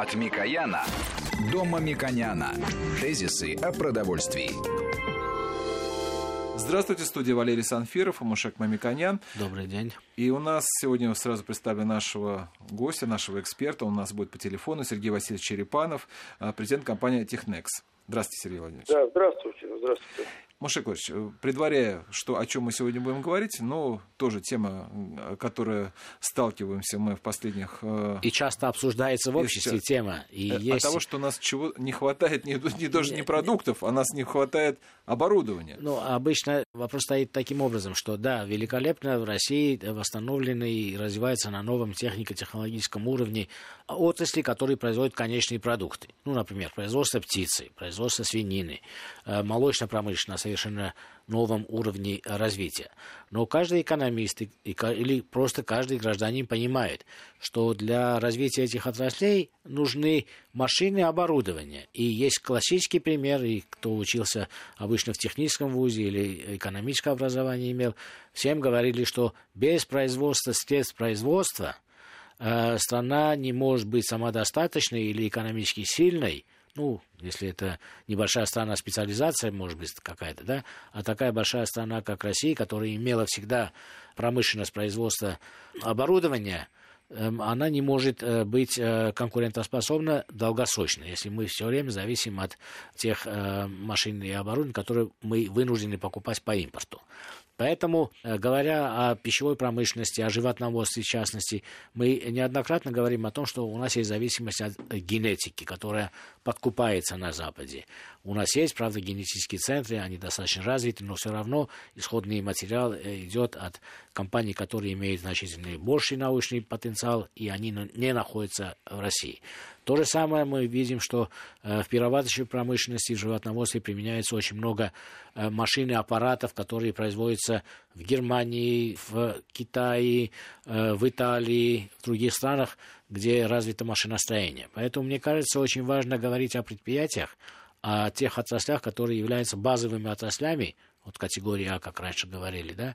От Микояна до Мамиконяна. Тезисы о продовольствии. Здравствуйте, студия Валерий Санфиров и Мушек Мамиконян. Добрый день. И у нас сегодня сразу представлю нашего гостя, нашего эксперта. Он у нас будет по телефону Сергей Васильевич Черепанов, а, президент компании Технекс. Здравствуйте, Сергей Владимирович. Да, здравствуйте. Здравствуйте. Маша Ильич, предваряя, что, о чем мы сегодня будем говорить, но тоже тема, которая сталкиваемся мы в последних... Э, и часто обсуждается в обществе сейчас, тема. И от есть... того, что у нас чего не хватает, не, не даже не продуктов, а нас не хватает оборудования. Ну, обычно вопрос стоит таким образом, что да, великолепно в России восстановлены и развивается на новом технико-технологическом уровне отрасли, которые производят конечные продукты. Ну, например, производство птицы, производство свинины, э, молочная промышленность, совершенно новом уровне развития. Но каждый экономист или просто каждый гражданин понимает, что для развития этих отраслей нужны машины и оборудование. И есть классический пример, и кто учился обычно в техническом вузе или экономическое образование имел, всем говорили, что без производства средств производства э, страна не может быть самодостаточной или экономически сильной – ну, если это небольшая страна, специализация, может быть, какая-то, да, а такая большая страна, как Россия, которая имела всегда промышленность производства оборудования, эм, она не может э, быть э, конкурентоспособна долгосрочно, если мы все время зависим от тех э, машин и оборудования, которые мы вынуждены покупать по импорту. Поэтому, э, говоря о пищевой промышленности, о животноводстве в частности, мы неоднократно говорим о том, что у нас есть зависимость от генетики, которая подкупается на Западе. У нас есть, правда, генетические центры, они достаточно развиты, но все равно исходный материал э, идет от компаний, которые имеют значительно больший научный потенциал, и они не находятся в России. То же самое мы видим, что э, в перерабатывающей промышленности, в животноводстве применяется очень много э, машин и аппаратов, которые производятся в Германии, в Китае, в Италии, в других странах, где развито машиностроение. Поэтому, мне кажется, очень важно говорить о предприятиях, о тех отраслях, которые являются базовыми отраслями, вот категории А, как раньше говорили, да,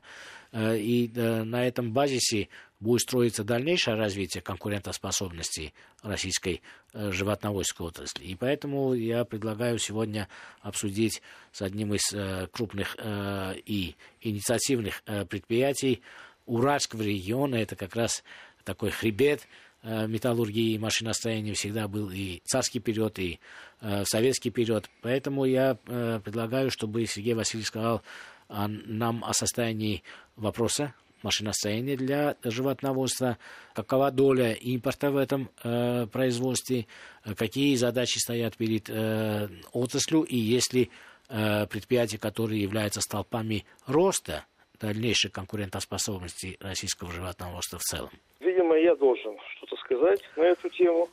и на этом базисе будет строиться дальнейшее развитие конкурентоспособности российской э, животноводческой отрасли. И поэтому я предлагаю сегодня обсудить с одним из э, крупных э, и инициативных предприятий Уральского региона, это как раз такой хребет металлургии и машиностроения всегда был и царский период, и э, советский период. Поэтому я э, предлагаю, чтобы Сергей Васильевич сказал а, нам о состоянии вопроса машиностроения для животноводства, какова доля импорта в этом э, производстве, какие задачи стоят перед э, отраслью, и если э, предприятия, которые являются столпами роста, дальнейшей конкурентоспособности российского животноводства в целом. Видимо, я должен сказать на эту тему.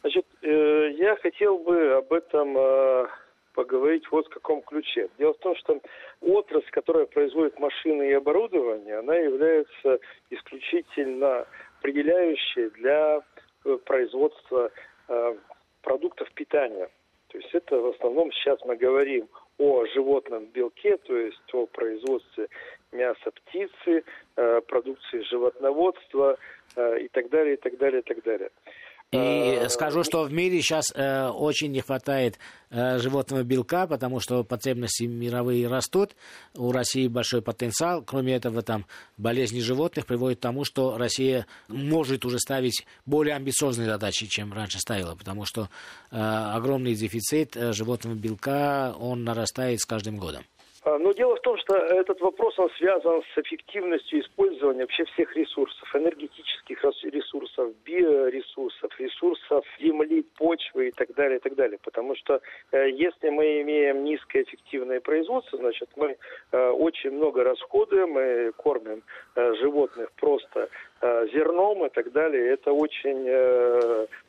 Значит, э, я хотел бы об этом э, поговорить вот в каком ключе. Дело в том, что отрасль, которая производит машины и оборудование, она является исключительно определяющей для э, производства э, продуктов питания. То есть это в основном сейчас мы говорим о животном белке, то есть о производстве мяса птицы, э, продукции животноводства и так далее, и так далее, и так далее. И э, скажу, что в мире сейчас э, очень не хватает э, животного белка, потому что потребности мировые растут. У России большой потенциал. Кроме этого, там болезни животных приводят к тому, что Россия может уже ставить более амбициозные задачи, чем раньше ставила, потому что э, огромный дефицит э, животного белка, он нарастает с каждым годом. А, но дело в том, что этот вопрос он связан с эффективностью использования вообще всех ресурсов, энергетических ресурсов, биоресурсов, ресурсов земли, почвы и так далее, и так далее. Потому что э, если мы имеем низкоэффективное производство, значит мы э, очень много расходуем, мы кормим э, животных просто зерном и так далее. Это очень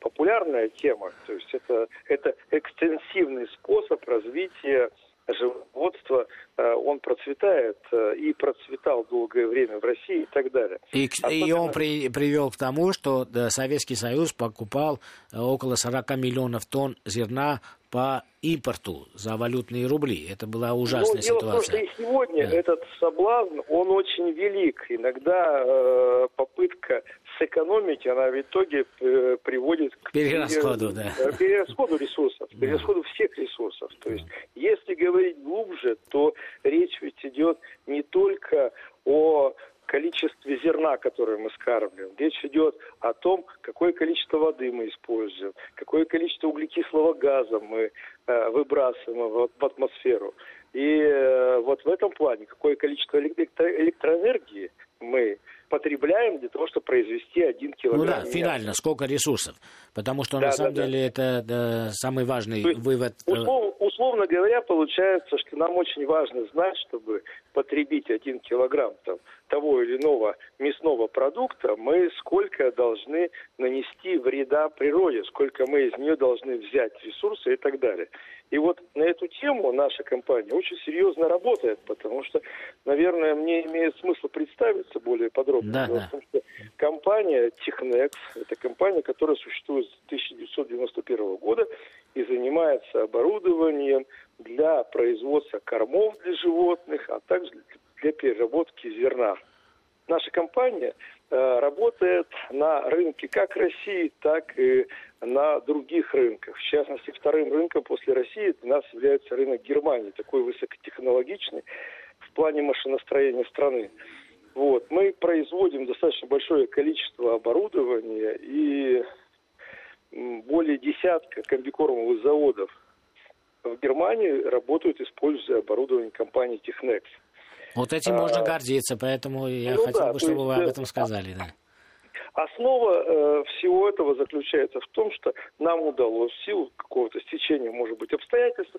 популярная тема. То есть это, это экстенсивный способ развития животноводство, э, он процветает э, и процветал долгое время в России и так далее. И, Особенно... и он при, привел к тому, что Советский Союз покупал э, около 40 миллионов тонн зерна по импорту за валютные рубли. Это была ужасная дело ситуация. В том, что и сегодня да. этот соблазн, он очень велик. Иногда э, попытка сэкономить, она в итоге э, приводит к перерасходу, пере... да. перерасходу ресурсов, перерасходу всех ресурсов. То есть, если говорить глубже, то речь ведь идет не только о количестве зерна, которое мы скармливаем. Речь идет о том, какое количество воды мы используем, какое количество углекислого газа мы э, выбрасываем в, в атмосферу. И э, вот в этом плане, какое количество электро электроэнергии мы потребляем для того, чтобы произвести один килограмм. Ну да, мяса. финально, сколько ресурсов. Потому что да, на самом да, деле да. это да, самый важный есть, вывод. Э, услов, условно говоря, получается, что нам очень важно знать, чтобы потребить один килограмм там, того или иного мясного продукта, мы сколько должны нанести вреда природе, сколько мы из нее должны взять ресурсы и так далее. И вот на эту тему наша компания очень серьезно работает, потому что, наверное, мне имеет смысл представиться более подробно. Да, да. Том, что компания Технекс – это компания, которая существует с 1991 года и занимается оборудованием для производства кормов для животных, а также для переработки зерна. Наша компания работает на рынке как России, так и на других рынках. В частности, вторым рынком после России для нас является рынок Германии, такой высокотехнологичный в плане машиностроения страны. Вот. Мы производим достаточно большое количество оборудования и более десятка комбикормовых заводов в Германии работают, используя оборудование компании Технекс. Вот этим а, можно гордиться, поэтому я ну, хотел да, бы, чтобы есть, вы об этом сказали. Да. Основа э, всего этого заключается в том, что нам удалось в силу какого-то стечения, может быть, обстоятельств,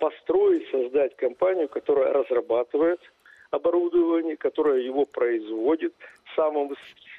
построить, создать компанию, которая разрабатывает оборудование, которое его производит самым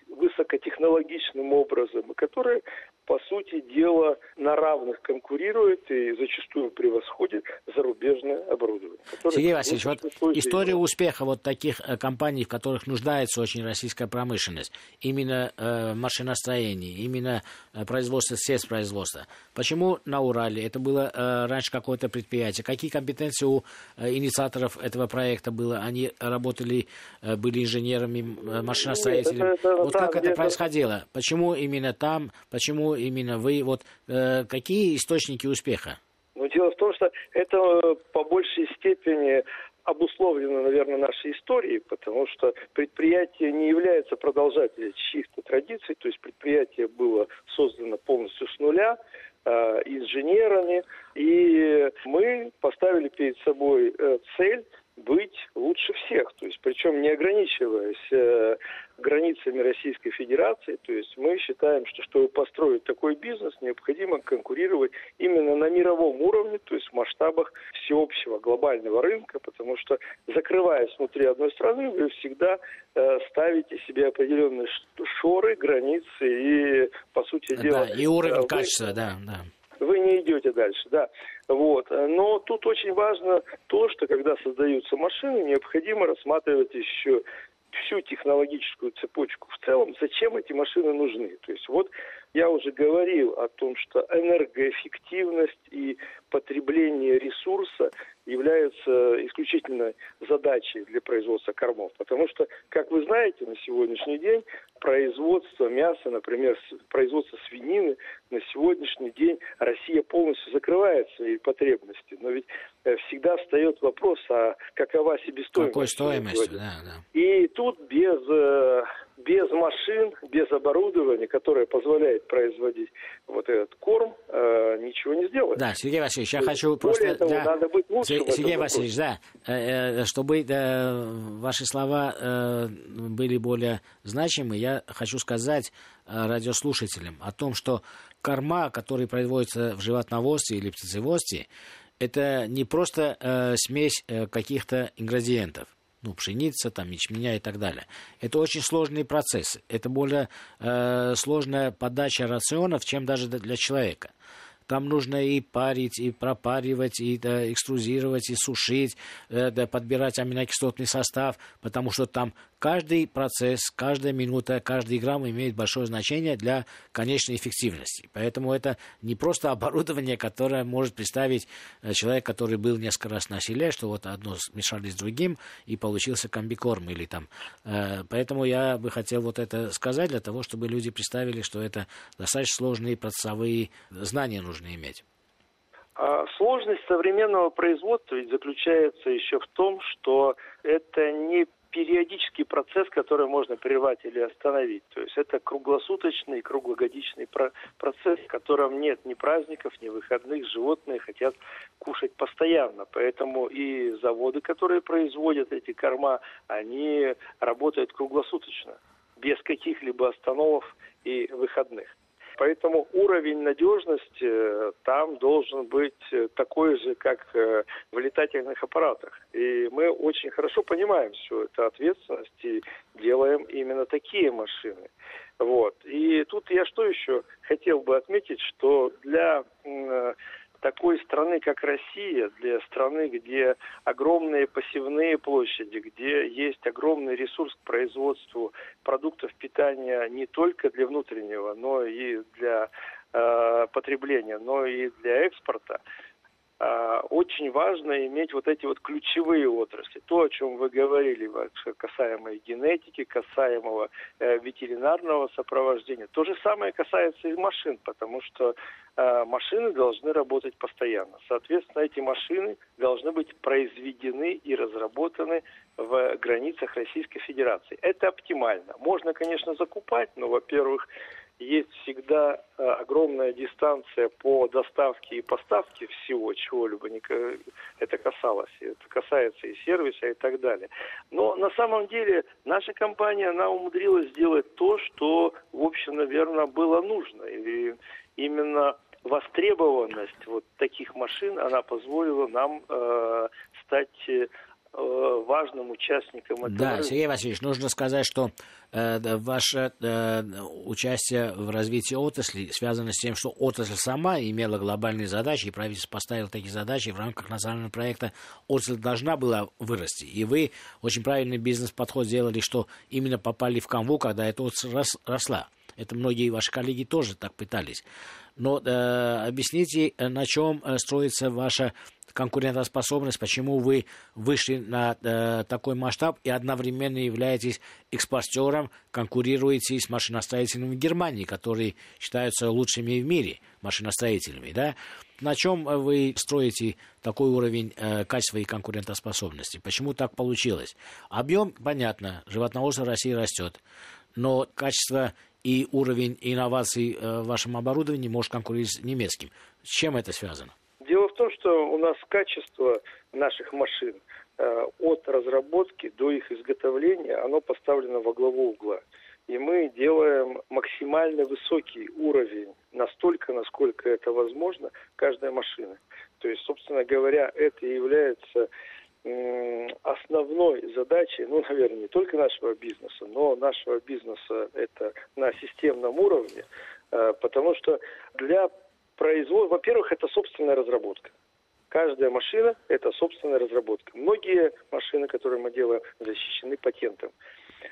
высокотехнологичным образом, и которое по сути дела, на равных конкурирует и зачастую превосходит зарубежное оборудование. Сергей Васильевич, вот история успеха вот таких э, компаний, в которых нуждается очень российская промышленность, именно э, машиностроение, именно э, производство средств производства. Почему на Урале? Это было э, раньше какое-то предприятие. Какие компетенции у э, инициаторов этого проекта было? Они работали, э, были инженерами, э, машиностроителями. Нет, это, это, вот как это происходило? Почему именно там? Почему именно вы? Вот э, какие источники успеха? Ну, дело в том, что это э, по большей степени обусловлено, наверное, нашей историей, потому что предприятие не является продолжателем чьих-то традиций, то есть предприятие было создано полностью с нуля, э, инженерами, и мы поставили перед собой э, цель быть лучше всех, то есть причем не ограничиваясь э, границами Российской Федерации, то есть мы считаем, что чтобы построить такой бизнес, необходимо конкурировать именно на мировом уровне, то есть в масштабах всеобщего глобального рынка, потому что закрываясь внутри одной страны, вы всегда э, ставите себе определенные шоры, границы и, по сути дела... Да, и уровень э, вы... качества, да, да вы не идете дальше, да. Вот. Но тут очень важно то, что когда создаются машины, необходимо рассматривать еще всю технологическую цепочку в целом, зачем эти машины нужны. То есть вот я уже говорил о том, что энергоэффективность и потребление ресурса являются исключительно задачей для производства кормов. Потому что, как вы знаете, на сегодняшний день производство мяса, например, производство свинины, на сегодняшний день Россия полностью закрывает свои потребности. Но ведь всегда встает вопрос, а какова себестоимость? Какой стоимость, да, да. И тут без э, без машин, без оборудования, которое позволяет производить вот этот корм, э, ничего не сделать. Да, Сергей Васильевич, я хочу просто... Того, да, надо быть лучше Сергей Васильевич, да, э, э, чтобы э, ваши слова э, были более значимы, я хочу сказать э, радиослушателям о том, что корма, который производится в животноводстве или птицеводстве, это не просто э, смесь э, каких-то ингредиентов ну, пшеница, там, ячменя и так далее. Это очень сложные процессы. Это более э, сложная подача рационов, чем даже для человека. Там нужно и парить, и пропаривать, и да, экструзировать, и сушить, э, да, подбирать аминокислотный состав, потому что там каждый процесс, каждая минута, каждый грамм имеет большое значение для конечной эффективности. Поэтому это не просто оборудование, которое может представить э, человек, который был несколько раз на селе, что вот одно смешали с другим, и получился комбикорм или там. Э, поэтому я бы хотел вот это сказать для того, чтобы люди представили, что это достаточно сложные процессовые знания нужно иметь. А сложность современного производства ведь заключается еще в том, что это не периодический процесс, который можно прервать или остановить. То есть это круглосуточный, круглогодичный процесс, в котором нет ни праздников, ни выходных. Животные хотят кушать постоянно. Поэтому и заводы, которые производят эти корма, они работают круглосуточно, без каких-либо остановок и выходных. Поэтому уровень надежности э, там должен быть э, такой же, как э, в летательных аппаратах. И мы очень хорошо понимаем всю эту ответственность и делаем именно такие машины. Вот. И тут я что еще хотел бы отметить, что для такой страны, как Россия, для страны, где огромные посевные площади, где есть огромный ресурс к производству продуктов питания не только для внутреннего, но и для э, потребления, но и для экспорта, очень важно иметь вот эти вот ключевые отрасли. То, о чем вы говорили, касаемо генетики, касаемого э, ветеринарного сопровождения. То же самое касается и машин, потому что э, машины должны работать постоянно. Соответственно, эти машины должны быть произведены и разработаны в границах Российской Федерации. Это оптимально. Можно, конечно, закупать, но, во-первых, есть всегда э, огромная дистанция по доставке и поставке всего, чего-либо это касалось. Это касается и сервиса и так далее. Но на самом деле наша компания, она умудрилась сделать то, что, в общем, наверное, было нужно. И именно востребованность вот таких машин, она позволила нам э, стать Э, важным участником этого. Да, рынка. Сергей Васильевич, нужно сказать, что э, ваше э, участие в развитии отрасли связано с тем, что отрасль сама имела глобальные задачи, и правительство поставило такие задачи, и в рамках национального проекта отрасль должна была вырасти. И вы очень правильный бизнес-подход сделали, что именно попали в канву, когда эта отрасль рос, росла. Это многие ваши коллеги тоже так пытались. Но э, объясните, на чем строится ваша конкурентоспособность, почему вы вышли на э, такой масштаб и одновременно являетесь экспортером, конкурируете с машиностроителями Германии, которые считаются лучшими в мире машиностроителями, да? На чем вы строите такой уровень э, качества и конкурентоспособности? Почему так получилось? Объем, понятно, животноводство России растет, но качество и уровень инноваций э, в вашем оборудовании может конкурировать с немецким. С чем это связано? Дело в том, что у нас качество наших машин э, от разработки до их изготовления, оно поставлено во главу угла. И мы делаем максимально высокий уровень, настолько, насколько это возможно, каждой машины. То есть, собственно говоря, это является основной задачей, ну, наверное, не только нашего бизнеса, но нашего бизнеса это на системном уровне, э, потому что для производ... Во-первых, это собственная разработка. Каждая машина – это собственная разработка. Многие машины, которые мы делаем, защищены патентом.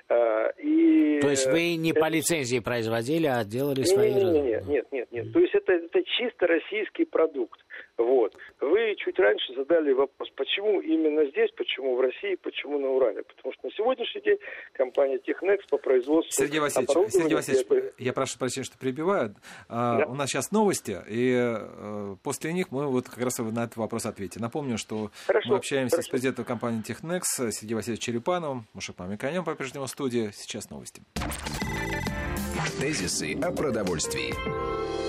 А, и... То есть вы не это... по лицензии производили, а делали свои... Нет, нет, нет, нет, нет. То есть это, это чисто российский продукт. Вот. Вы чуть раньше задали вопрос, почему именно здесь, почему в России, почему на Урале. Потому что на сегодняшний день компания Технекс по производству Сергей Васильевич, Сергей Васильевич это... я прошу прощения, что прибиваю. А, да. У нас сейчас новости, и э, после них мы вот как раз на этот вопрос ответим. Напомню, что хорошо, мы общаемся хорошо. с президентом компании Технекс Сергеем Васильевичем Черепановым, Мушапами Конем по-прежнему в студии. Сейчас новости. Тезисы о продовольствии.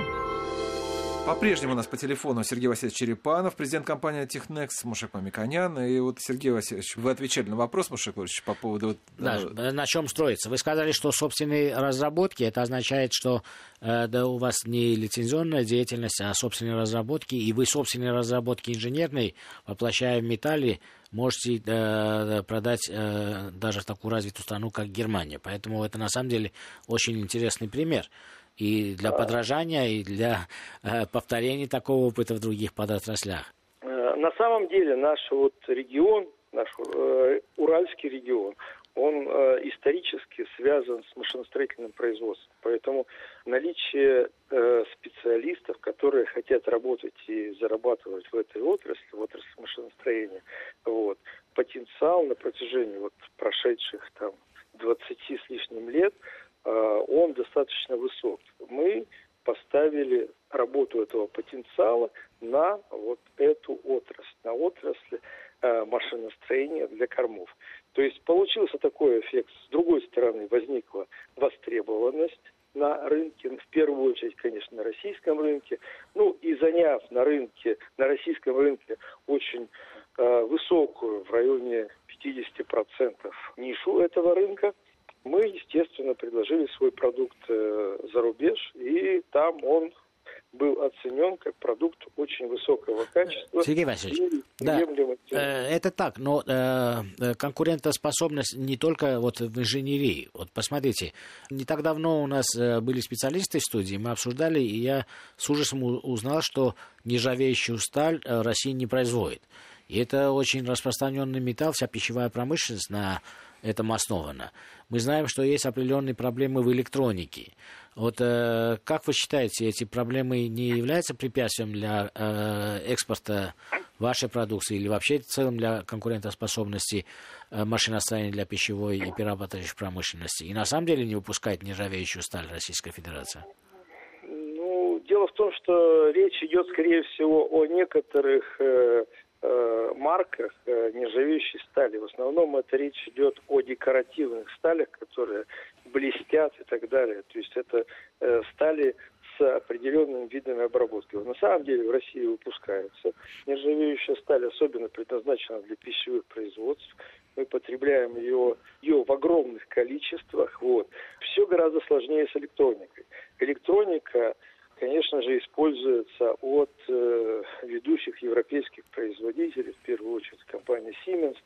По-прежнему у нас по телефону Сергей Васильевич Черепанов, президент компании Технекс, Мушек Мамиконян. И вот, Сергей Васильевич, вы отвечали на вопрос, Мушек Васильевич, по поводу... Вот, да, э... на чем строится. Вы сказали, что собственные разработки, это означает, что э, да, у вас не лицензионная деятельность, а собственные разработки, и вы собственные разработки инженерные, воплощая в металле, можете э, продать э, даже в такую развитую страну, как Германия. Поэтому это на самом деле очень интересный пример. И для подражания, и для э, повторения такого опыта в других подотраслях. Э, на самом деле наш вот регион, наш э, Уральский регион, он э, исторически связан с машиностроительным производством. Поэтому наличие э, специалистов, которые хотят работать и зарабатывать в этой отрасли, в отрасли машиностроения, вот, потенциал на протяжении вот прошедших там 20 с лишним лет, он достаточно высок. Мы поставили работу этого потенциала на вот эту отрасль, на отрасль э, машиностроения для кормов. То есть получился такой эффект. С другой стороны, возникла востребованность на рынке, в первую очередь, конечно, на российском рынке. Ну и заняв на рынке, на российском рынке очень э, высокую, в районе 50% нишу этого рынка, мы, естественно, предложили свой продукт э, за рубеж, и там он был оценен как продукт очень высокого качества. Сергей Васильевич, да, э, это так, но э, э, конкурентоспособность не только вот в инженерии. Вот посмотрите, не так давно у нас были специалисты в студии, мы обсуждали, и я с ужасом узнал, что нержавеющую сталь Россия не производит. И это очень распространенный металл, вся пищевая промышленность на этом основана. Мы знаем, что есть определенные проблемы в электронике. Вот э, как вы считаете, эти проблемы не являются препятствием для э, экспорта вашей продукции или вообще в целом для конкурентоспособности э, машиностроения для пищевой и перерабатывающей промышленности? И на самом деле не выпускает нержавеющую сталь Российская Федерация? Ну, дело в том, что речь идет, скорее всего, о некоторых э, э, марках э, нержавеющей стали. В основном это речь идет о декоративных сталях, которые блестят и так далее. То есть это э, стали с определенным видами обработки. На самом деле в России выпускается нержавеющая сталь, особенно предназначена для пищевых производств. Мы потребляем ее, ее в огромных количествах. Вот. Все гораздо сложнее с электроникой. Электроника конечно же, используется от э, ведущих европейских производителей, в первую очередь компания Siemens,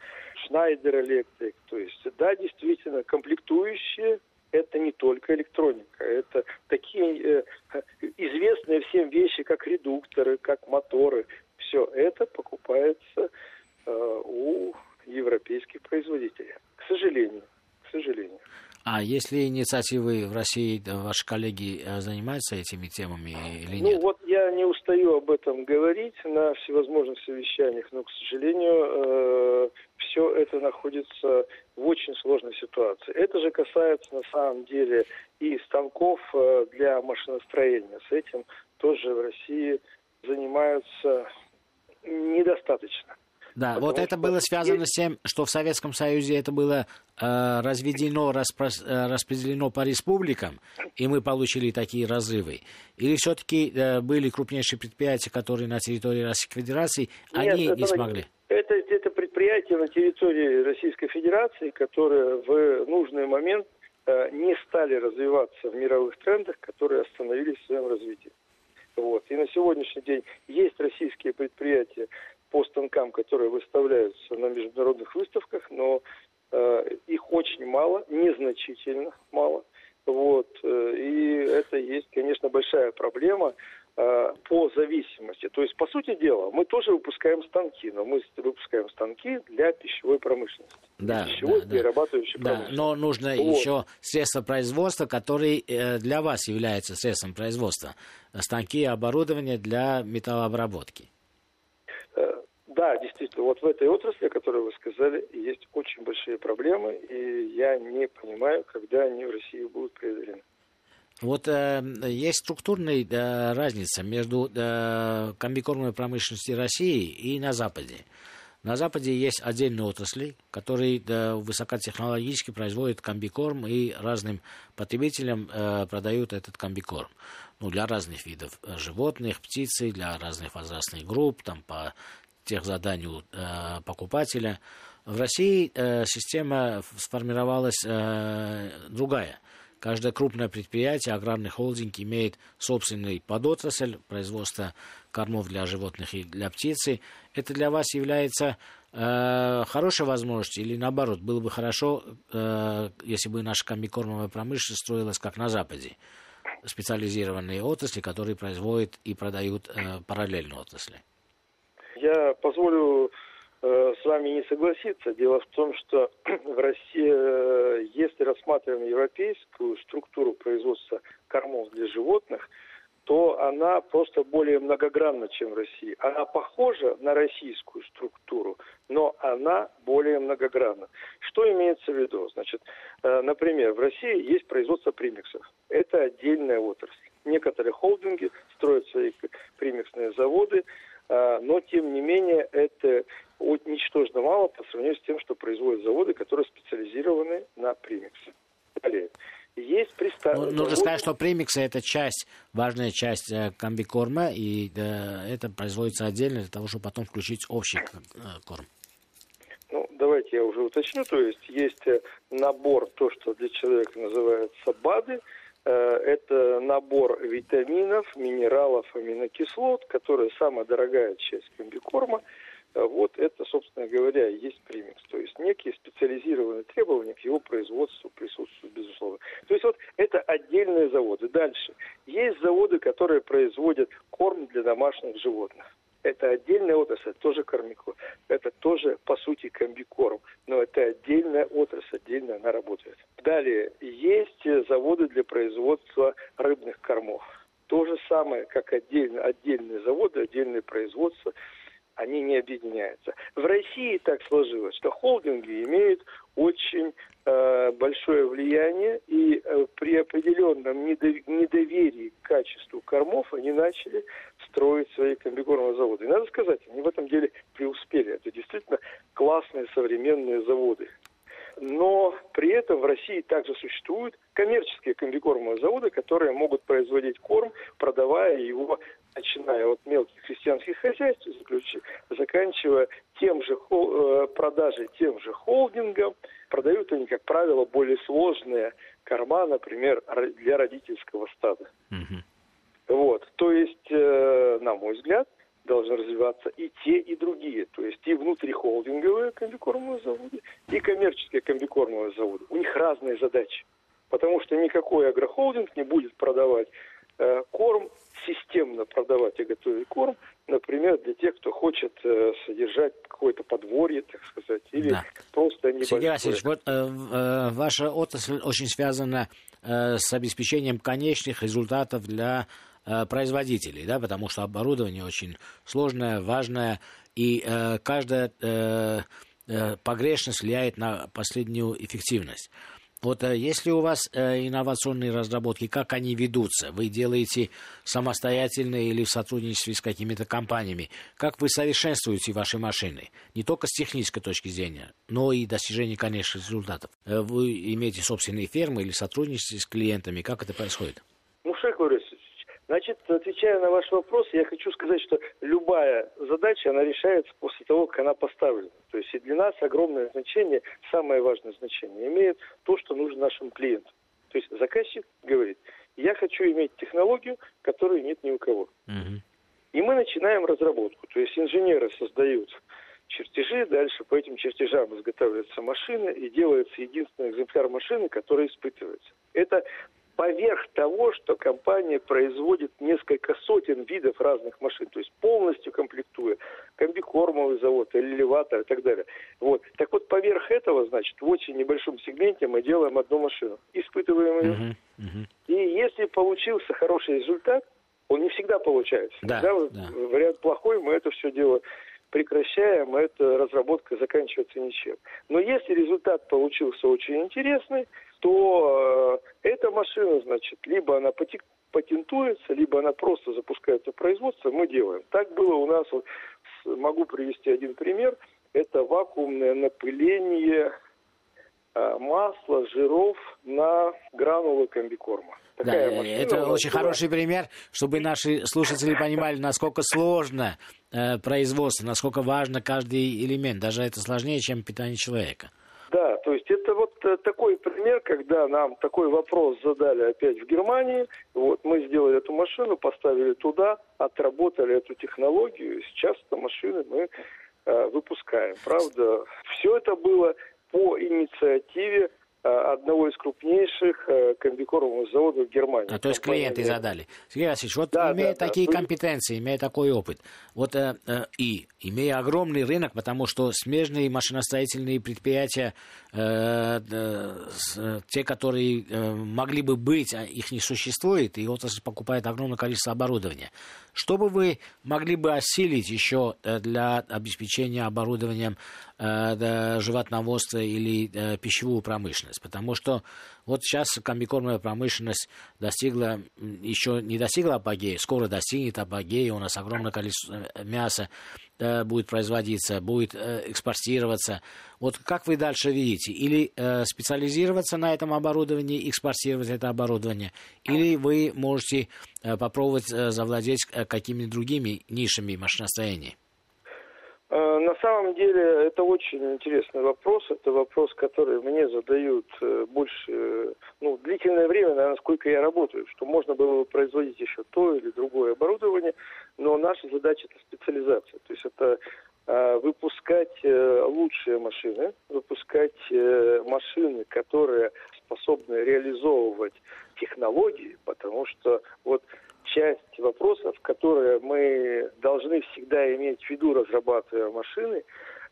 Schneider Electric. То есть, да, действительно, комплектующие это не только электроника, это такие э, известные всем вещи, как редукторы, как моторы. Все это покупается э, у европейских производителей. К сожалению, к сожалению. А если инициативы в России, ваши коллеги э, занимаются этими темами или ну, нет? Ну вот я не устаю об этом говорить на всевозможных совещаниях, но, к сожалению, э, все это находится в очень сложной ситуации. Это же касается на самом деле и станков э, для машиностроения. С этим тоже в России занимаются недостаточно. Да, вот это было связано есть... с тем, что в Советском Союзе это было э, разведено, распро... Э, распределено по республикам, и мы получили такие разрывы. Или все-таки э, были крупнейшие предприятия, которые на территории Российской Федерации, Нет, они это, не смогли? Это, это предприятия на территории Российской Федерации, которые в нужный момент э, не стали развиваться в мировых трендах, которые остановились в своем развитии. Вот. И на сегодняшний день есть российские предприятия, по станкам, которые выставляются на международных выставках, но э, их очень мало, незначительно мало. Вот. Э, и это есть, конечно, большая проблема э, по зависимости. То есть, по сути дела, мы тоже выпускаем станки, но мы выпускаем станки для пищевой промышленности. Да, пищевой да, перерабатывающей да. промышленности. Да, но нужно вот. еще средства производства, которые э, для вас являются средством производства. Станки и оборудование для металлообработки. Да, действительно, вот в этой отрасли, о которой вы сказали, есть очень большие проблемы, и я не понимаю, когда они в России будут преодолены. Вот э, есть структурная э, разница между э, комбикормовой промышленностью России и на Западе. На Западе есть отдельные отрасли, которые э, высокотехнологически производят комбикорм и разным потребителям э, продают этот комбикорм. Ну, для разных видов э, животных, птицы, для разных возрастных групп, там по тех заданий у э, покупателя. В России э, система сформировалась э, другая. Каждое крупное предприятие, аграрный холдинг имеет собственный подотрасль производства кормов для животных и для птицы. Это для вас является э, хорошей возможностью или наоборот, было бы хорошо, э, если бы наша комбикормовая промышленность строилась как на Западе? специализированные отрасли, которые производят и продают э, параллельно отрасли. Я позволю э, с вами не согласиться. Дело в том, что в России, э, если рассматриваем европейскую структуру производства кормов для животных, то она просто более многогранна, чем в России. Она похожа на российскую структуру, но она более многогранна. Что имеется в виду? Значит, э, например, в России есть производство примиксов. Это отдельная отрасль. Некоторые холдинги строят свои примиксные заводы, но тем не менее это ничтожно мало по сравнению с тем, что производят заводы, которые специализированы на примиксы. Далее. Есть пристав... Ну, нужно сказать, что премиксы это часть, важная часть э, комбикорма, и э, это производится отдельно для того, чтобы потом включить общий э, корм. Ну, давайте я уже уточню. То есть есть э, набор, то, что для человека называется БАДы, э, это набор витаминов, минералов, аминокислот, которые самая дорогая часть комбикорма. А вот это, собственно говоря, и есть премикс. То есть некие специализированные требования к его производству присутствуют, безусловно. То есть вот это отдельные заводы. Дальше. Есть заводы, которые производят корм для домашних животных. Это отдельная отрасль, тоже кормикорм. Это тоже, по сути, комбикорм. Но это отдельная отрасль, отдельно она работает. Далее, есть заводы для производства рыбных кормов. То же самое, как отдельно, отдельные заводы, отдельное производство – они не объединяются. В России так сложилось, что холдинги имеют очень э, большое влияние, и э, при определенном недоверии к качеству кормов они начали строить свои комбикормовые заводы. И надо сказать, они в этом деле преуспели. Это действительно классные современные заводы. Но при этом в России также существуют коммерческие комбикормовые заводы, которые могут производить корм, продавая его начиная от мелких крестьянских хозяйств, заканчивая тем же э, продажей тем же холдингам, продают они, как правило, более сложные корма, например, для родительского стада. Угу. Вот, то есть, э, на мой взгляд, должны развиваться и те, и другие. То есть и внутрихолдинговые комбикормовые заводы, и коммерческие комбикормовые заводы. У них разные задачи. Потому что никакой агрохолдинг не будет продавать корм системно продавать и готовить корм, например, для тех, кто хочет э, содержать какое-то подворье, так сказать, или да. просто небольшое. Сергей Васильевич, вот э, э, ваша отрасль очень связана э, с обеспечением конечных результатов для э, производителей, да, потому что оборудование очень сложное, важное, и э, каждая э, э, погрешность влияет на последнюю эффективность. Вот э, если у вас э, инновационные разработки, как они ведутся? Вы делаете самостоятельно или в сотрудничестве с какими-то компаниями? Как вы совершенствуете ваши машины? Не только с технической точки зрения, но и достижение конечных результатов. Э, вы имеете собственные фермы или сотрудничаете с клиентами? Как это происходит? Ну, Шейх Борисович, Значит, отвечая на ваш вопрос, я хочу сказать, что любая задача, она решается после того, как она поставлена. То есть и для нас огромное значение, самое важное значение имеет то, что нужно нашим клиентам. То есть заказчик говорит, я хочу иметь технологию, которой нет ни у кого. Угу. И мы начинаем разработку. То есть инженеры создают чертежи, дальше по этим чертежам изготавливается машина и делается единственный экземпляр машины, который испытывается. Это поверх того, что компания производит несколько сотен видов разных машин, то есть полностью комплектуя комбикормовый завод, элеватор и так далее. Вот. Так вот, поверх этого, значит, в очень небольшом сегменте мы делаем одну машину, испытываем ее. Uh-huh, uh-huh. И если получился хороший результат, он не всегда получается. Да, Когда да. вариант плохой, мы это все дело прекращаем, эта разработка заканчивается ничем. Но если результат получился очень интересный, то э, эта машина, значит, либо она патентуется, либо она просто запускается в производство, мы делаем. Так было у нас, вот, могу привести один пример, это вакуумное напыление э, масла, жиров на гранулы комбикорма. Такая да, машина это очень была. хороший пример, чтобы наши слушатели понимали, насколько сложно э, производство, насколько важно каждый элемент. Даже это сложнее, чем питание человека. Да, то есть э, такой пример, когда нам такой вопрос задали опять в Германии. Вот мы сделали эту машину, поставили туда, отработали эту технологию, сейчас эту машину мы э, выпускаем. Правда, все это было по инициативе одного из крупнейших э, э, комбикормовых заводов в Германии. А, то есть клиенты Нет. задали. Сергей Васильевич, вот да, имея да, такие да. компетенции, имея такой опыт, вот э, э, и имея огромный рынок, потому что смежные машиностроительные предприятия, э, э, те, которые э, могли бы быть, а их не существует, и отрасль покупает огромное количество оборудования. Что бы вы могли бы осилить еще э, для обеспечения оборудованием э, животноводства или э, пищевую промышленность? Потому что вот сейчас комбикормовая промышленность достигла, еще не достигла апогея, скоро достигнет апогея, у нас огромное количество мяса э, будет производиться, будет э, экспортироваться. Вот как вы дальше видите? Или э, специализироваться на этом оборудовании, экспортировать это оборудование, или вы можете э, попробовать э, завладеть э, какими-то другими нишами машиностроения? Э, на самом деле это очень интересный вопрос. Это вопрос, который мне задают э, больше, ну, длительное время, наверное, сколько я работаю, что можно было бы производить еще то или другое оборудование, но наша задача это специализация. То есть это э, выпускать лучшие машины, выпускать машины, которые способны реализовывать технологии, потому что вот часть вопросов, которые мы должны всегда иметь в виду, разрабатывая машины,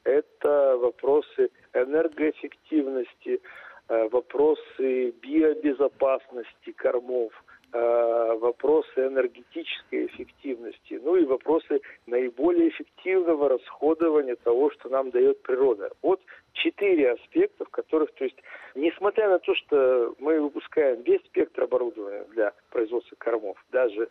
это вопросы энергоэффективности, э, вопросы биобезопасности кормов, вопросы энергетической эффективности, ну и вопросы наиболее эффективного расходования того, что нам дает природа. Вот четыре аспекта, в которых, то есть, несмотря на то, что мы выпускаем весь спектр оборудования для производства кормов, даже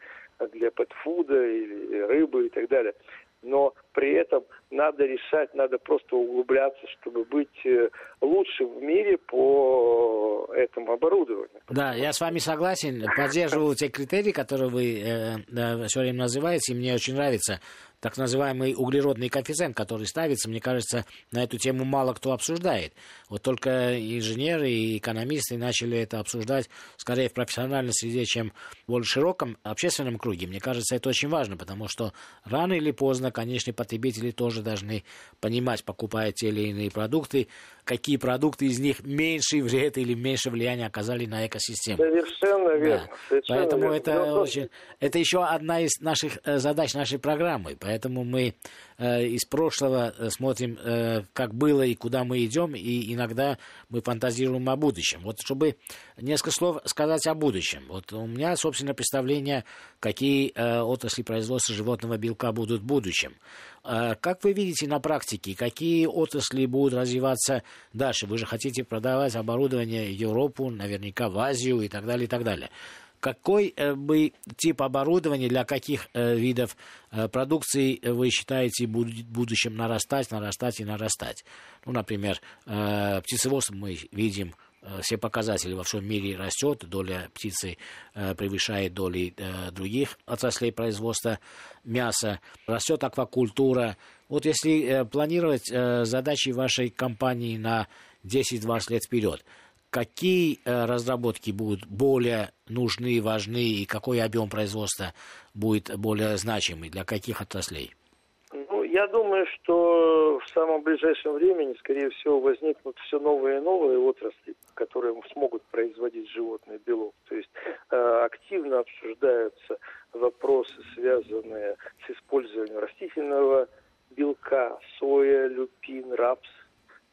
для пэтфуда или рыбы и так далее, но при этом надо решать, надо просто углубляться, чтобы быть э, лучше в мире по этому оборудованию. Да, я с вами согласен, поддерживаю те критерии, которые вы э, все время называете, и мне очень нравится так называемый углеродный коэффициент, который ставится, мне кажется, на эту тему мало кто обсуждает. Вот только инженеры и экономисты начали это обсуждать скорее в профессиональной среде, чем в более широком общественном круге. Мне кажется, это очень важно, потому что рано или поздно, конечные потребители тоже должны понимать, покупая те или иные продукты, какие продукты из них меньший вред или меньше влияния оказали на экосистему. Совершенно верно. Да. Совершенно Поэтому верно. это, Но... очень, это еще одна из наших э, задач нашей программы. Поэтому мы э, из прошлого э, смотрим, э, как было и куда мы идем, и иногда мы фантазируем о будущем. Вот чтобы несколько слов сказать о будущем. Вот у меня, собственно, представление, какие э, отрасли производства животного белка будут в будущем. Э, как вы видите на практике, какие отрасли будут развиваться дальше? Вы же хотите продавать оборудование Европу, наверняка в Азию и так далее, и так далее. Какой э, бы тип оборудования для каких э, видов э, продукции вы считаете будет в будущем нарастать, нарастать и нарастать? Ну, например, птицеводство мы видим все показатели во всем мире растет, доля птицы э, превышает доли э, других отраслей производства мяса, растет аквакультура. Вот если планировать задачи вашей компании на 10-20 лет вперед, какие разработки будут более нужны, важны и какой объем производства будет более значимый для каких отраслей? Я думаю, что в самом ближайшем времени, скорее всего, возникнут все новые и новые отрасли, которые смогут производить животный белок. То есть э, активно обсуждаются вопросы, связанные с использованием растительного белка, соя, люпин, рапс,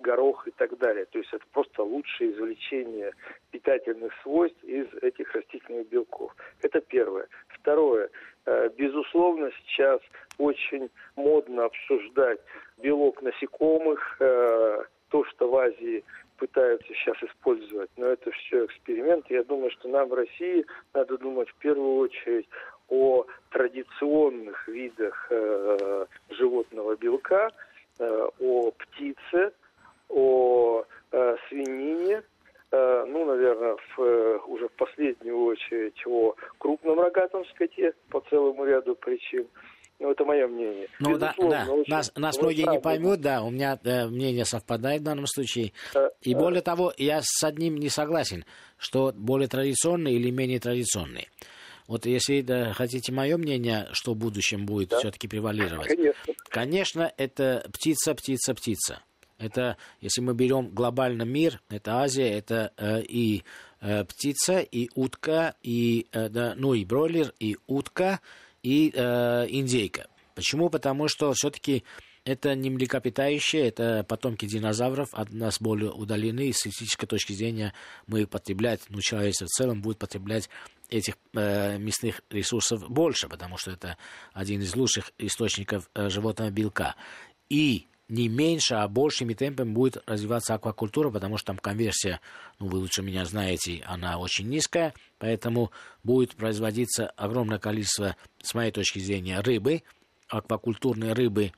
горох и так далее. То есть это просто лучшее извлечение питательных свойств из этих растительных белков. Это первое. Второе. Э, безусловно, сейчас очень модно обсуждать белок насекомых, э, то, что в Азии пытаются сейчас использовать, но это все эксперимент. Я думаю, что нам в России надо думать в первую очередь о традиционных видах э, животного белка, э, о птице, о э, свинине, э, ну, наверное, в, э, уже в последнюю очередь о крупном рогатом скоте по целому ряду причин. Ну, это мое мнение. Ну, да, да. Очень, нас, нас многие не поймут, да, у меня э, мнение совпадает в данном случае. Э, И э, более того, я с одним не согласен, что более традиционные или менее традиционные. Вот если да, хотите мое мнение, что в будущем будет да. все-таки превалировать. Конечно. Конечно, это птица, птица, птица. Это, если мы берем глобальный мир, это Азия, это э, и э, птица, и утка, и, э, да, ну и бройлер, и утка, и э, индейка. Почему? Потому что все-таки это не млекопитающие, это потомки динозавров, от нас более удалены, и с физической точки зрения мы потреблять, ну, человечество в целом будет потреблять этих э, мясных ресурсов больше, потому что это один из лучших источников э, животного белка. И не меньше, а большими темпами будет развиваться аквакультура, потому что там конверсия, ну, вы лучше меня знаете, она очень низкая, поэтому будет производиться огромное количество, с моей точки зрения, рыбы, аквакультурной рыбы,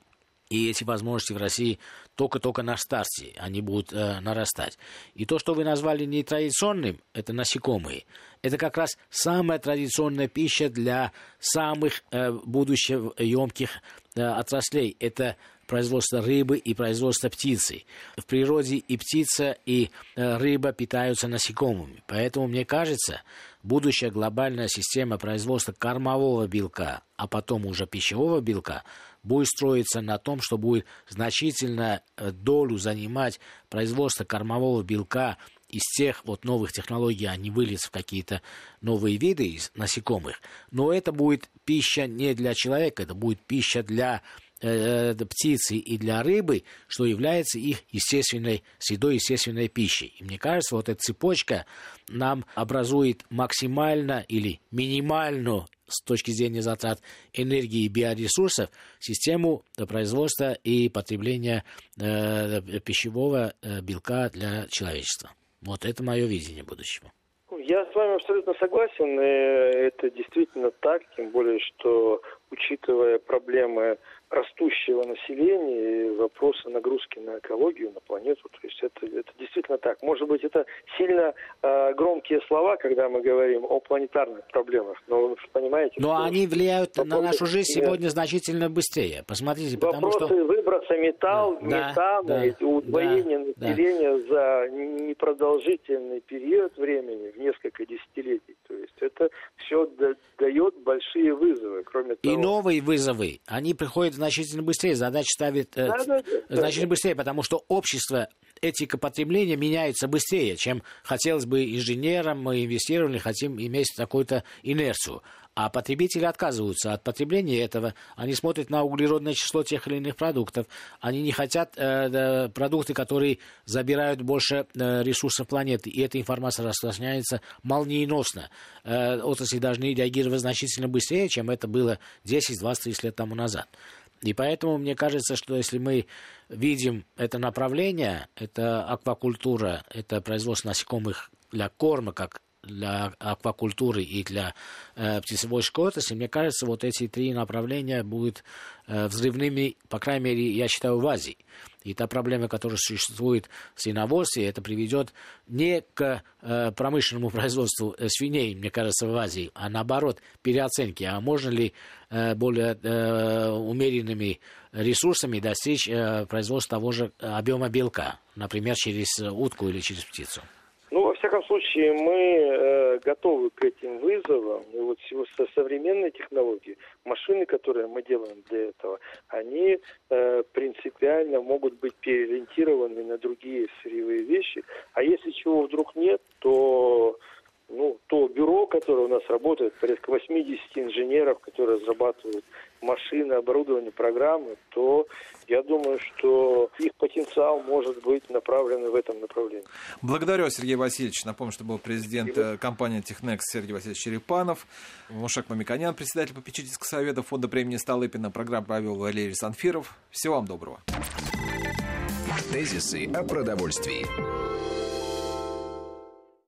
и эти возможности в России только-только на старте, они будут э, нарастать. И то, что вы назвали нетрадиционным, это насекомые. Это как раз самая традиционная пища для самых э, будущих емких э, отраслей. Это производство рыбы и производство птицы. В природе и птица, и э, рыба питаются насекомыми. Поэтому, мне кажется, будущая глобальная система производства кормового белка, а потом уже пищевого белка, будет строиться на том, что будет значительно э, долю занимать производство кормового белка из тех вот новых технологий, они выльются в какие-то новые виды из насекомых. Но это будет пища не для человека, это будет пища для э, птицы и для рыбы, что является их естественной средой, естественной пищей. И мне кажется, вот эта цепочка нам образует максимально или минимальную с точки зрения затрат энергии и биоресурсов систему производства и потребления э, пищевого э, белка для человечества. Вот это мое видение будущего. Я с вами абсолютно согласен, и это действительно так, тем более, что учитывая проблемы растущего населения и вопросы нагрузки на экологию, на планету. То есть это, это действительно так. Может быть, это сильно э, громкие слова, когда мы говорим о планетарных проблемах, но вы понимаете... Но они влияют на нашу жизнь сегодня значительно быстрее. Посмотрите, потому вопросы что... выброса металл, да, метана, да, удвоение да, населения да. за непродолжительный период времени, в несколько десятилетий. То есть это все дает большие вызовы, кроме того... И новые вызовы, они приходят значительно быстрее, задача ставит э, да, да, да, значительно быстрее, потому что общество этика потребления меняется быстрее, чем хотелось бы инженерам, мы инвестировали, хотим иметь такую-то инерцию. А потребители отказываются от потребления этого. Они смотрят на углеродное число тех или иных продуктов. Они не хотят э, продукты, которые забирают больше э, ресурсов планеты. И эта информация распространяется молниеносно. Э, отрасли должны реагировать значительно быстрее, чем это было 10, 20, 30 лет тому назад. И поэтому мне кажется, что если мы видим это направление, это аквакультура, это производство насекомых для корма, как для аквакультуры и для э, птицевой отрасли, мне кажется, вот эти три направления будут э, взрывными, по крайней мере, я считаю, в Азии. И та проблема, которая существует в свиноводстве, это приведет не к э, промышленному производству э, свиней, мне кажется, в Азии, а наоборот, переоценке. А можно ли э, более э, умеренными ресурсами достичь э, производства того же объема белка, например, через утку или через птицу? Случае, мы э, готовы к этим вызовам. И вот со современной технологии, машины, которые мы делаем для этого, они э, принципиально могут быть переориентированы на другие сырьевые вещи. А если чего вдруг нет, то ну, то бюро, которое у нас работает, порядка 80 инженеров, которые разрабатывают машины, оборудование, программы, то я думаю, что их потенциал может быть направлен в этом направлении. Благодарю, Сергей Васильевич. Напомню, что был президент Спасибо. Э, компании «Технекс» Сергей Васильевич Черепанов, Мушек Мамиканян, председатель попечительского совета фонда премии Столыпина. Программу провел Валерий Санфиров. Всего вам доброго. Тезисы о продовольствии.